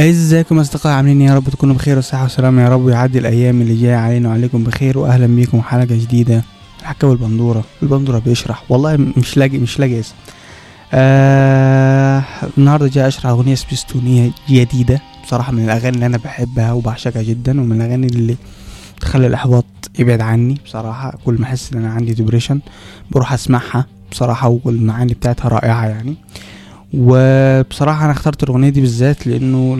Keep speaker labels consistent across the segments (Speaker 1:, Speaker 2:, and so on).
Speaker 1: ازيكم أصدقائي عاملين إيه؟ يا رب تكونوا بخير وصحة وسلامة يا رب ويعدي الأيام اللي جاية علينا وعليكم بخير واهلا بيكم حلقة جديدة. الحكاوي البندورة البندورة بيشرح. والله مش لاقي مش لاقي اسم. آه النهارده جاي أشرح أغنية سبيستونية جديدة. بصراحة من الأغاني اللي أنا بحبها وبعشقها جدا ومن الأغاني اللي تخلي الإحباط يبعد عني. بصراحة كل ما أحس إن أنا عندي ديبريشن بروح أسمعها بصراحة والمعاني بتاعتها رائعة يعني. وبصراحة أنا اخترت الأغنية دي بالذات لأنه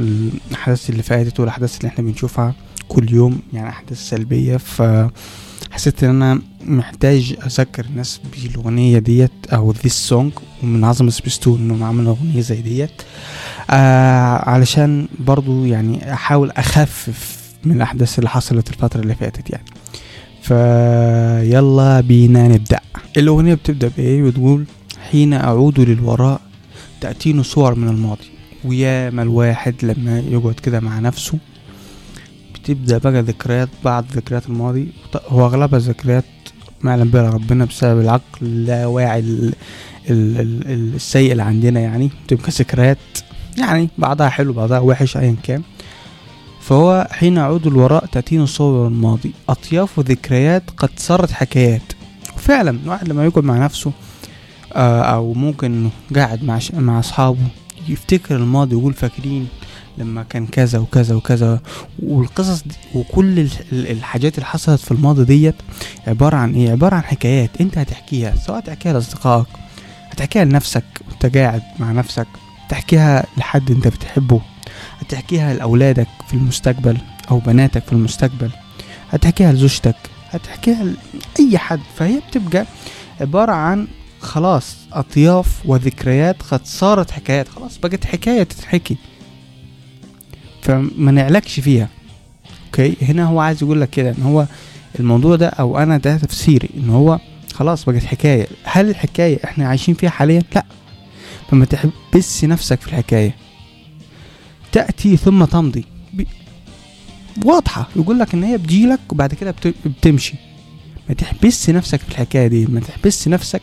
Speaker 1: الأحداث اللي فاتت والأحداث اللي إحنا بنشوفها كل يوم يعني أحداث سلبية فحسيت إن أنا محتاج أذكر الناس بالأغنية ديت أو this song ومن عظمة سبيستون إنهم عملوا أغنية زي ديت. آه علشان برضو يعني أحاول أخفف من الأحداث اللي حصلت الفترة اللي فاتت يعني. فيلا بينا نبدأ. الأغنية بتبدأ بإيه؟ بتقول حين أعود للوراء تأتيني صور من الماضي. ويا ما الواحد لما يقعد كده مع نفسه بتبدأ بقى ذكريات بعض ذكريات الماضي. هو أغلبها ذكريات ما يعلم بها ربنا بسبب العقل اللاواعي ال- ال- ال- السيء اللي عندنا يعني. تبقى ذكريات يعني بعضها حلو بعضها وحش أيا كان. فهو حين أعود الوراء تأتيني صور الماضي. أطياف وذكريات قد صارت حكايات. وفعلا الواحد لما يقعد مع نفسه أو ممكن قاعد مع. مع أصحابه يفتكر الماضي ويقول فاكرين لما كان كذا وكذا وكذا والقصص دي وكل ال- ال- الحاجات اللي حصلت في الماضي ديت عبارة عن إيه عبارة عن حكايات أنت هتحكيها سواء تحكيها لأصدقائك هتحكيها لنفسك وأنت قاعد مع نفسك تحكيها لحد أنت بتحبه هتحكيها لأولادك في المستقبل أو بناتك في المستقبل هتحكيها لزوجتك هتحكيها لأي حد فهي بتبقى عبارة عن خلاص أطياف وذكريات قد صارت حكايات خلاص بقت حكاية تتحكي. فما نعلكش فيها. أوكي؟ هنا هو عايز يقول لك كده إن هو الموضوع ده أو أنا ده تفسيري إن هو خلاص بقت حكاية. هل الحكاية إحنا عايشين فيها حاليا؟ لا. فما تحبس نفسك في الحكاية. تأتي ثم تمضي. واضحة. يقول لك إن هي بتجيلك وبعد كده بت... بتمشي. ما تحبس نفسك في الحكاية دي ما تحبس نفسك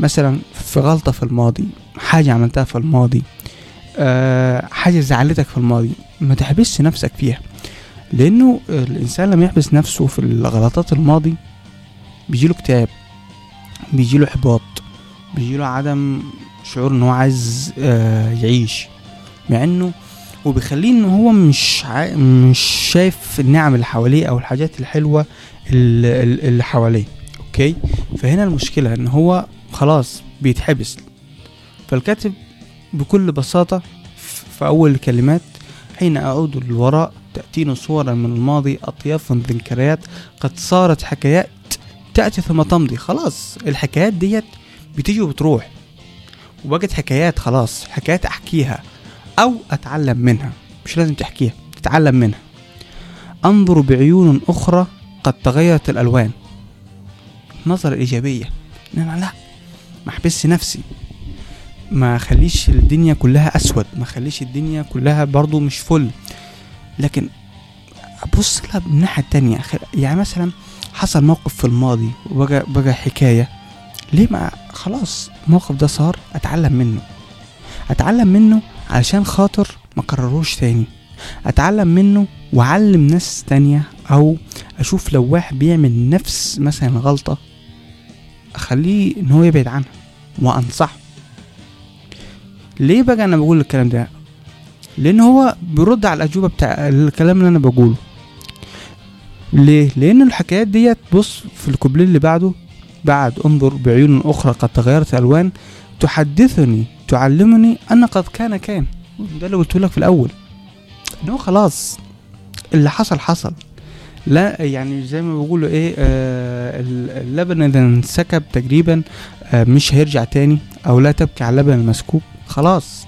Speaker 1: مثلا في غلطة في الماضي حاجة عملتها في الماضي أه حاجة زعلتك في الماضي ما تحبسش نفسك فيها. لأنه الإنسان لما يحبس نفسه في الغلطات الماضي بيجيله اكتئاب بيجيله إحباط بيجيله عدم شعور إن هو عايز أه يعيش. مع إنه وبيخليه إن هو مش عا... مش شايف النعم اللي حواليه أو الحاجات الحلوة اللي حواليه. أوكي؟ فهنا المشكلة إن هو خلاص بيتحبس. فالكاتب بكل بساطة في أول الكلمات حين أعود للوراء تأتيني صورا من الماضي أطياف ذكريات قد صارت حكايات تأتي ثم تمضي. خلاص الحكايات ديت بتيجي وبتروح. وبقت حكايات خلاص حكايات أحكيها أو أتعلم منها. مش لازم تحكيها تتعلم منها. أنظر بعيون أخرى قد تغيرت الألوان. نظرة إيجابية. إن أنا لأ. ما احبسش نفسي. ما خليش الدنيا كلها اسود ما خليش الدنيا كلها برضو مش فل لكن ابص لها من الناحية التانية. يعني مثلا حصل موقف في الماضي وبقى بقى حكاية. ليه ما خلاص الموقف ده صار؟ أتعلم منه. أتعلم منه علشان خاطر ما كرروش تاني. أتعلم منه وأعلم ناس تانية أو أشوف لو واحد بيعمل نفس مثلا غلطة. أخليه إن هو يبعد عنها وأنصحه. ليه بقى أنا بقول الكلام ده؟ لأن هو بيرد على الأجوبة بتاع الكلام اللي أنا بقوله. ليه؟ لأن الحكايات ديت بص في الكوبليه اللي بعده بعد انظر بعيون أخرى قد تغيرت ألوان تحدثني تعلمني ان قد كان كان. ده اللي قلته لك في الأول. إن هو خلاص اللي حصل حصل. لا يعني زي ما بيقولوا إيه آه اللبن إذا انسكب تقريبا آه مش هيرجع تاني أو لا تبكي على اللبن المسكوب خلاص.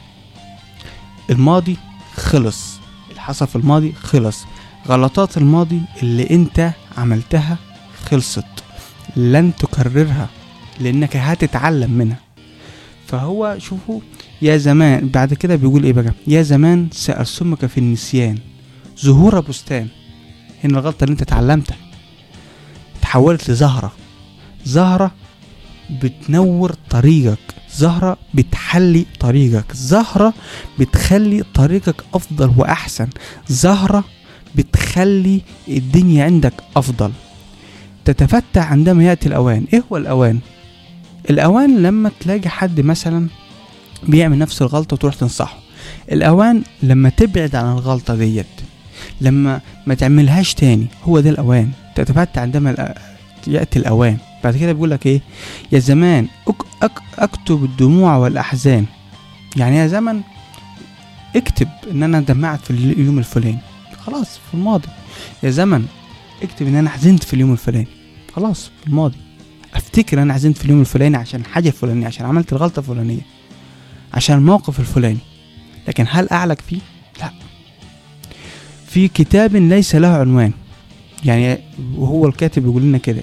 Speaker 1: الماضي خلص. اللي حصل في الماضي خلص. غلطات الماضي اللي أنت عملتها خلصت. لن تكررها لأنك هتتعلم منها. فهو شوفوا يا زمان بعد كده بيقول إيه بقى؟ يا زمان سأرسمك في النسيان. زهور بستان. هنا الغلطة اللي أنت اتعلمتها تحولت لزهرة. زهرة بتنور طريقك. زهرة بتحلي طريقك. زهرة بتخلي طريقك أفضل وأحسن. زهرة بتخلي الدنيا عندك أفضل. تتفتح عندما يأتي الأوان. إيه هو الأوان؟ الأوان لما تلاقي حد مثلا بيعمل نفس الغلطة وتروح تنصحه. الأوان لما تبعد عن الغلطة ديت لما ما تعملهاش تاني هو ده الأوان. تتفتح عندما يأتي الأوان. بعد كده بيقول لك إيه؟ يا زمان أك أك أكتب الدموع والأحزان. يعني يا زمن اكتب إن أنا دمعت في اليوم الفلاني. خلاص في الماضي. يا زمن اكتب إن أنا حزنت في اليوم الفلاني. خلاص في الماضي. أفتكر أنا حزنت في اليوم الفلاني عشان حاجة فلانية عشان عملت الغلطة الفلانية عشان الموقف الفلاني. لكن هل اعلق فيه؟ في كتاب ليس له عنوان. يعني وهو الكاتب يقول لنا كده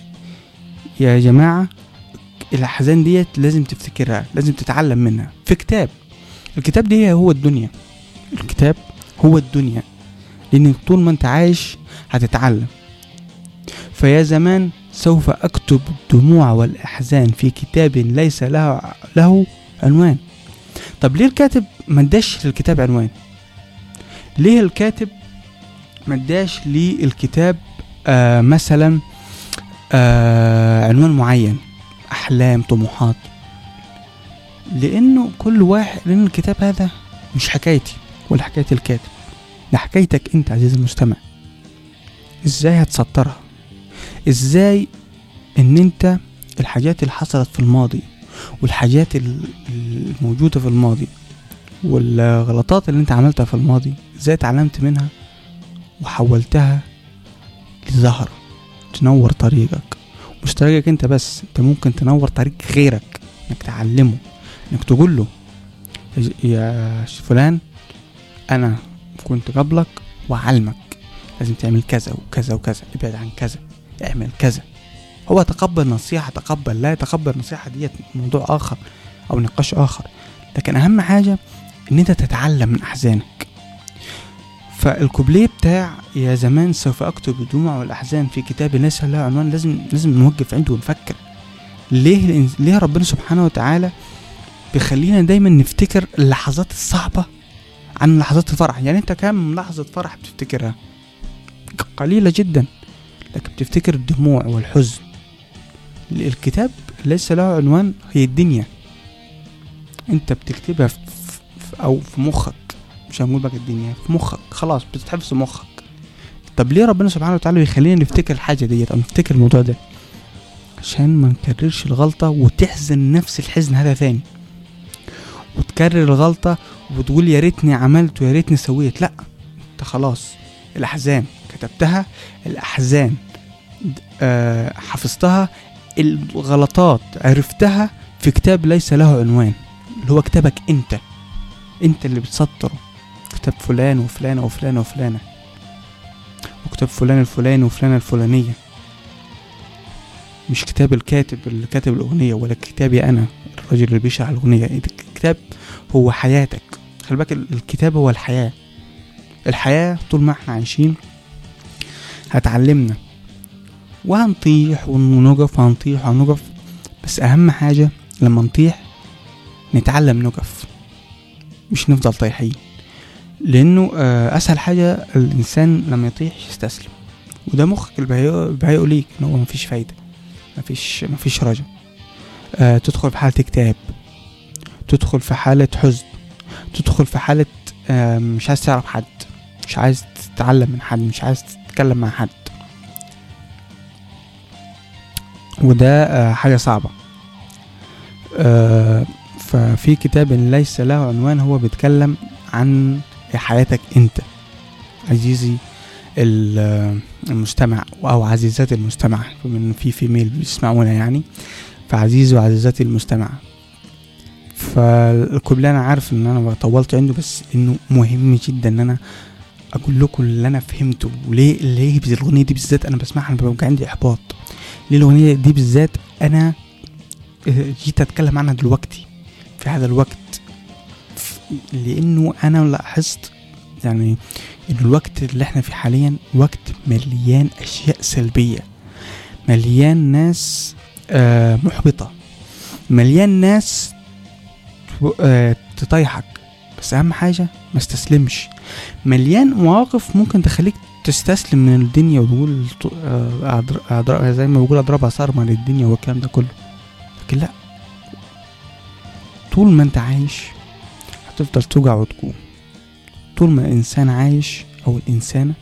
Speaker 1: يا جماعة الأحزان ديت لازم تفتكرها لازم تتعلم منها. في كتاب الكتاب دي هو الدنيا. الكتاب هو الدنيا. لأن طول ما أنت عايش هتتعلم. فيا زمان سوف أكتب الدموع والأحزان في كتاب ليس له له عنوان. طب ليه الكاتب ما اداش للكتاب عنوان؟ ليه الكاتب ما اداش للكتاب آه مثلا آه عنوان معين أحلام طموحات. لأنه كل واحد لأن الكتاب هذا مش حكايتي ولا حكاية الكاتب. ده حكايتك أنت عزيزي المستمع. إزاي هتسطرها؟ إزاي إن أنت الحاجات اللي حصلت في الماضي والحاجات ال- الموجودة في الماضي والغلطات اللي أنت عملتها في الماضي إزاي اتعلمت منها؟ وحولتها لزهر تنور طريقك. مش طريقك انت بس انت ممكن تنور طريق غيرك انك تعلمه انك تقول له يا فلان أنا كنت قبلك وعلمك لازم تعمل كذا وكذا وكذا ابعد عن كذا اعمل كذا. هو تقبل نصيحة تقبل لا يتقبل نصيحة ديت موضوع آخر أو نقاش آخر. لكن أهم حاجة إن أنت تتعلم من أحزانك. فالكوبليه بتاع يا زمان سوف أكتب الدموع والأحزان في كتاب ليس له عنوان لازم لازم نوقف عنده ونفكر. ليه ليه ربنا سبحانه وتعالى بيخلينا دايما نفتكر اللحظات الصعبة عن لحظات الفرح؟ يعني أنت كام لحظة فرح بتفتكرها؟ قليلة جدا لكن بتفتكر الدموع والحزن. الكتاب ليس له عنوان هي الدنيا. أنت بتكتبها في- أو في مخك. مش هنقول بقى الدنيا. في مخك. خلاص بتتحفظ في مخك. طب ليه ربنا سبحانه وتعالى بيخلينا نفتكر الحاجة ديت أو نفتكر الموضوع ده؟ عشان ما نكررش الغلطة وتحزن نفس الحزن هذا ثاني وتكرر الغلطة وتقول يا ريتني عملت ويا ريتني سويت. لا انت خلاص الأحزان. كتبتها الأحزان. آه حفظتها. الغلطات عرفتها في كتاب ليس له عنوان اللي هو كتابك أنت. أنت اللي بتسطره كتاب فلان وفلانة وفلانة وفلانة وكتاب فلان الفلاني وفلانة الفلانية. مش كتاب الكاتب اللي كاتب الأغنية ولا كتابي أنا الراجل اللي بيشرح الأغنية. الكتاب هو حياتك. خلي بالك ال- الكتاب هو الحياة. الحياة طول ما إحنا عايشين هتعلمنا. وهنطيح ونقف وهنطيح وهنقف بس أهم حاجة لما نطيح نتعلم نقف مش نفضل طايحين. لأنه آه، أسهل حاجة الإنسان لما يطيح يستسلم. وده مخك بيهيئه ليك إن هو مفيش فايدة مفيش مفيش رجا آه تدخل في حالة اكتئاب تدخل في حالة حزن تدخل في حالة آه مش عايز تعرف حد مش عايز تتعلم من حد مش عايز تتكلم مع حد. وده آه حاجة صعبة. آه ففي كتاب ليس له عنوان هو بيتكلم عن حياتك انت. عزيزي ال- المستمع أو عزيزاتي المستمع من في فيميل بيسمعونا يعني. فعزيزي وعزيزاتي المستمع. فالكوبليه أنا عارف إن أنا طولت عنده بس إنه مهم جدا إن أنا أقول لكم اللي أنا فهمته. وليه ليه الأغنية دي بالذات أنا بسمعها أنا ببقى عندي إحباط. ليه الأغنية دي بالذات أنا آه، جيت أتكلم عنها دلوقتي في هذا الوقت. لأنه أنا لاحظت يعني إن الوقت اللي إحنا فيه حاليا وقت مليان أشياء سلبية. مليان ناس آه محبطة. مليان ناس آه، تطيحك. بس أهم حاجة ما استسلمش. مليان مواقف ممكن تخليك تستسلم من الدنيا وتقول آه، زي ما بقول أضربها صارمة للدنيا والكلام ده كله. لكن لا. طول ما أنت عايش هتفضل توجع وتقوم. طول ما الإنسان عايش أو الإنسانة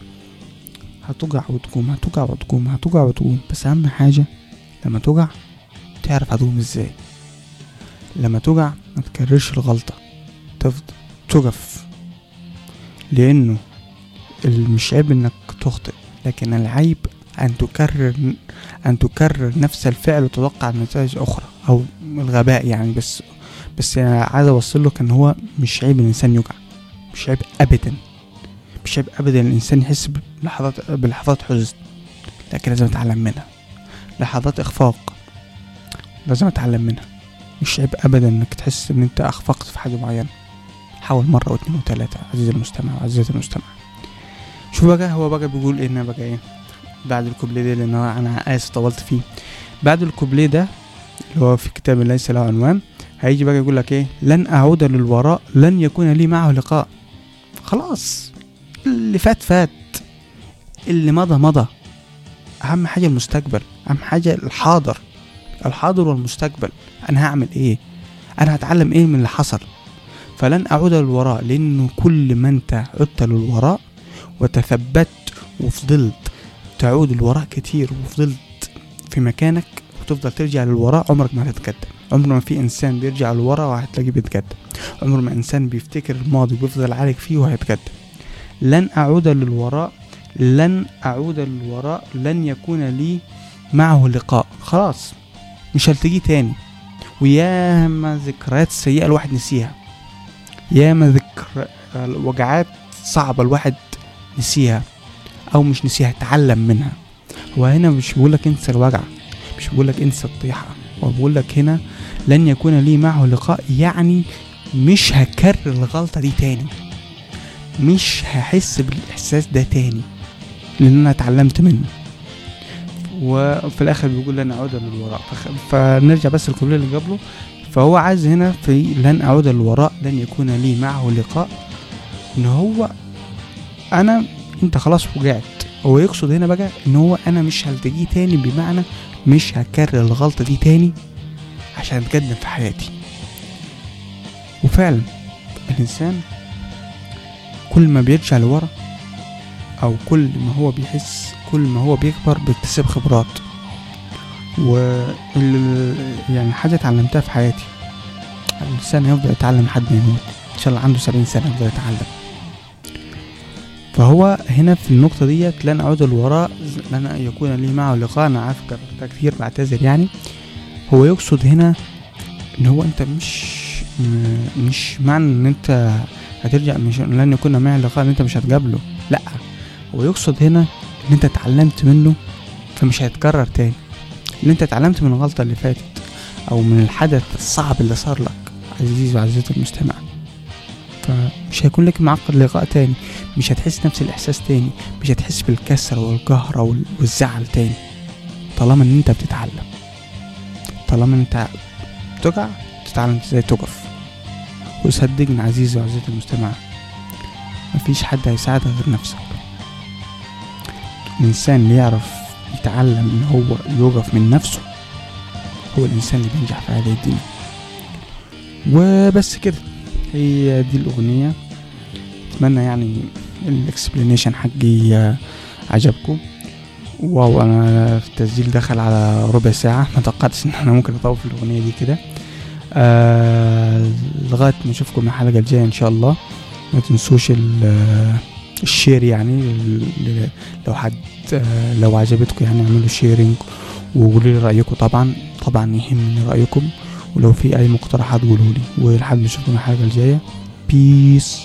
Speaker 1: هتوجع وتقوم هتوجع وتقوم هتوجع وتقوم. بس أهم حاجة لما توجع تعرف هتقوم إزاي. لما توجع ما تكررش الغلطة. تفضل تقف لأنه ال- مش عيب إنك تخطئ لكن العيب أن تكرر أن تكرر نفس الفعل وتتوقع نتائج أخرى أو الغباء يعني بس بس أنا عايز أوصل لك ان هو مش عيب الإنسان يوجع مش عيب ابدا مش عيب ابدا الإنسان يحس بلحظات بلحظات حزن لكن لازم أتعلم منها. لحظات إخفاق لازم أتعلم منها. مش عيب ابدا إنك تحس إن أنت أخفقت في حاجة معينة. حاول مرة واثنين وثلاثة عزيزي المستمع وعزيزتي المستمع. شوف بقى هو بقى بيقول إيه هنا بقى إيه؟ بعد الكوبليه ده لأن أنا اسف طولت فيه. بعد الكوبليه ده اللي هو في كتاب ليس له عنوان هيجي بقى يقول لك إيه؟ لن أعود للوراء لن يكون لي معه لقاء. خلاص اللي فات فات. اللي مضى مضى. أهم حاجة المستقبل أهم حاجة الحاضر. الحاضر والمستقبل. أنا هعمل إيه؟ أنا هتعلم إيه من اللي حصل؟ فلن أعود للوراء لأنه كل ما أنت عدت للوراء وتثبت وفضلت تعود للوراء كتير وفضلت في مكانك وتفضل ترجع للوراء عمرك ما هتتقدم عمر ما في إنسان بيرجع للوراء وهتلاقيه بيتقدم عمر ما إنسان بيفتكر الماضي وبيفضل عالج فيه وهيتقدم لن أعود للوراء لن أعود للوراء لن يكون لي معه لقاء. خلاص مش هلتقيه تاني. وياما ذكريات سيئة الواحد نسيها. ياما ذكر وجعات صعبة الواحد نسيها أو مش نسيها اتعلم منها. هو هنا مش بيقولك انسى الوجع. مش بيقولك انسى الطيحة. هو بيقولك هنا لن يكون لي معه لقاء يعني مش هكرر الغلطة دي تاني. مش هحس بالإحساس ده تاني لأن أنا اتعلمت منه. وفي الآخر بيقول لن أعود للوراء. فنرجع بس الكوبليه اللي قبله. فهو عايز هنا في لن أعود للوراء لن يكون لي معه لقاء. إن هو أنا أنت خلاص وجعت هو يقصد هنا بقى إن هو أنا مش هلتجيه تاني بمعنى مش هكرر الغلطة دي تاني عشان أتقدم في حياتي. وفعلا الإنسان كل ما بيرجع لورا أو كل ما هو بيحس كل ما هو بيكبر بيكتسب خبرات. و يعني حاجة اتعلمتها في حياتي. الإنسان يفضل يتعلم لحد ما يموت. إن شاء الله عنده سبعين سنة يفضل يتعلم. فهو هنا في النقطة ديت لن أعود للوراء لن يكون لي معه لقاء أنا عارف كررتها كتير بعتذر يعني. هو يقصد هنا إن هو أنت مش مش معنى إن أنت هترجع مش لن يكون معي لقاء إن أنت مش هتقابله لأ. هو يقصد هنا إن أنت اتعلمت منه فمش هيتكرر تاني. إن أنت اتعلمت من الغلطة اللي فاتت أو من الحدث الصعب اللي صار لك عزيزي وعزيزتي المستمع فمش هيكون لك معقد لقاء تاني. مش هتحس نفس الإحساس تاني مش هتحس بالكسرة والقهرة وال- والزعل تاني. طالما إن أنت بتتعلم. طالما إن أنت بتقع تتعلم إزاي تقف وصدقني عزيزي وعزيزتي المستمع مفيش حد هيساعدك غير نفسك. الإنسان اللي يعرف يتعلم إن هو يوقف من نفسه هو الإنسان اللي بينجح في هذه الدنيا. وبس كده. هي دي الأغنية. أتمنى يعني الإكسبلينيشن حقي آه، عجبكم. wow أنا في التسجيل دخل على ربع ساعة. ما توقعتش إن أنا ممكن أطول في الأغنية دي كده. آه لغاية ما أشوفكم الحلقة الجاية إن شاء الله. ما تنسوش آه، ال share يعني لو حد آه، لو عجبتكم يعني اعملوا sharing وقولوا لي رأيكم. طبعا طبعا يهمني رأيكم. ولو في أي مقترحات قولوا لي. ولحد ما نشوفكم الحلقة الجاية. peace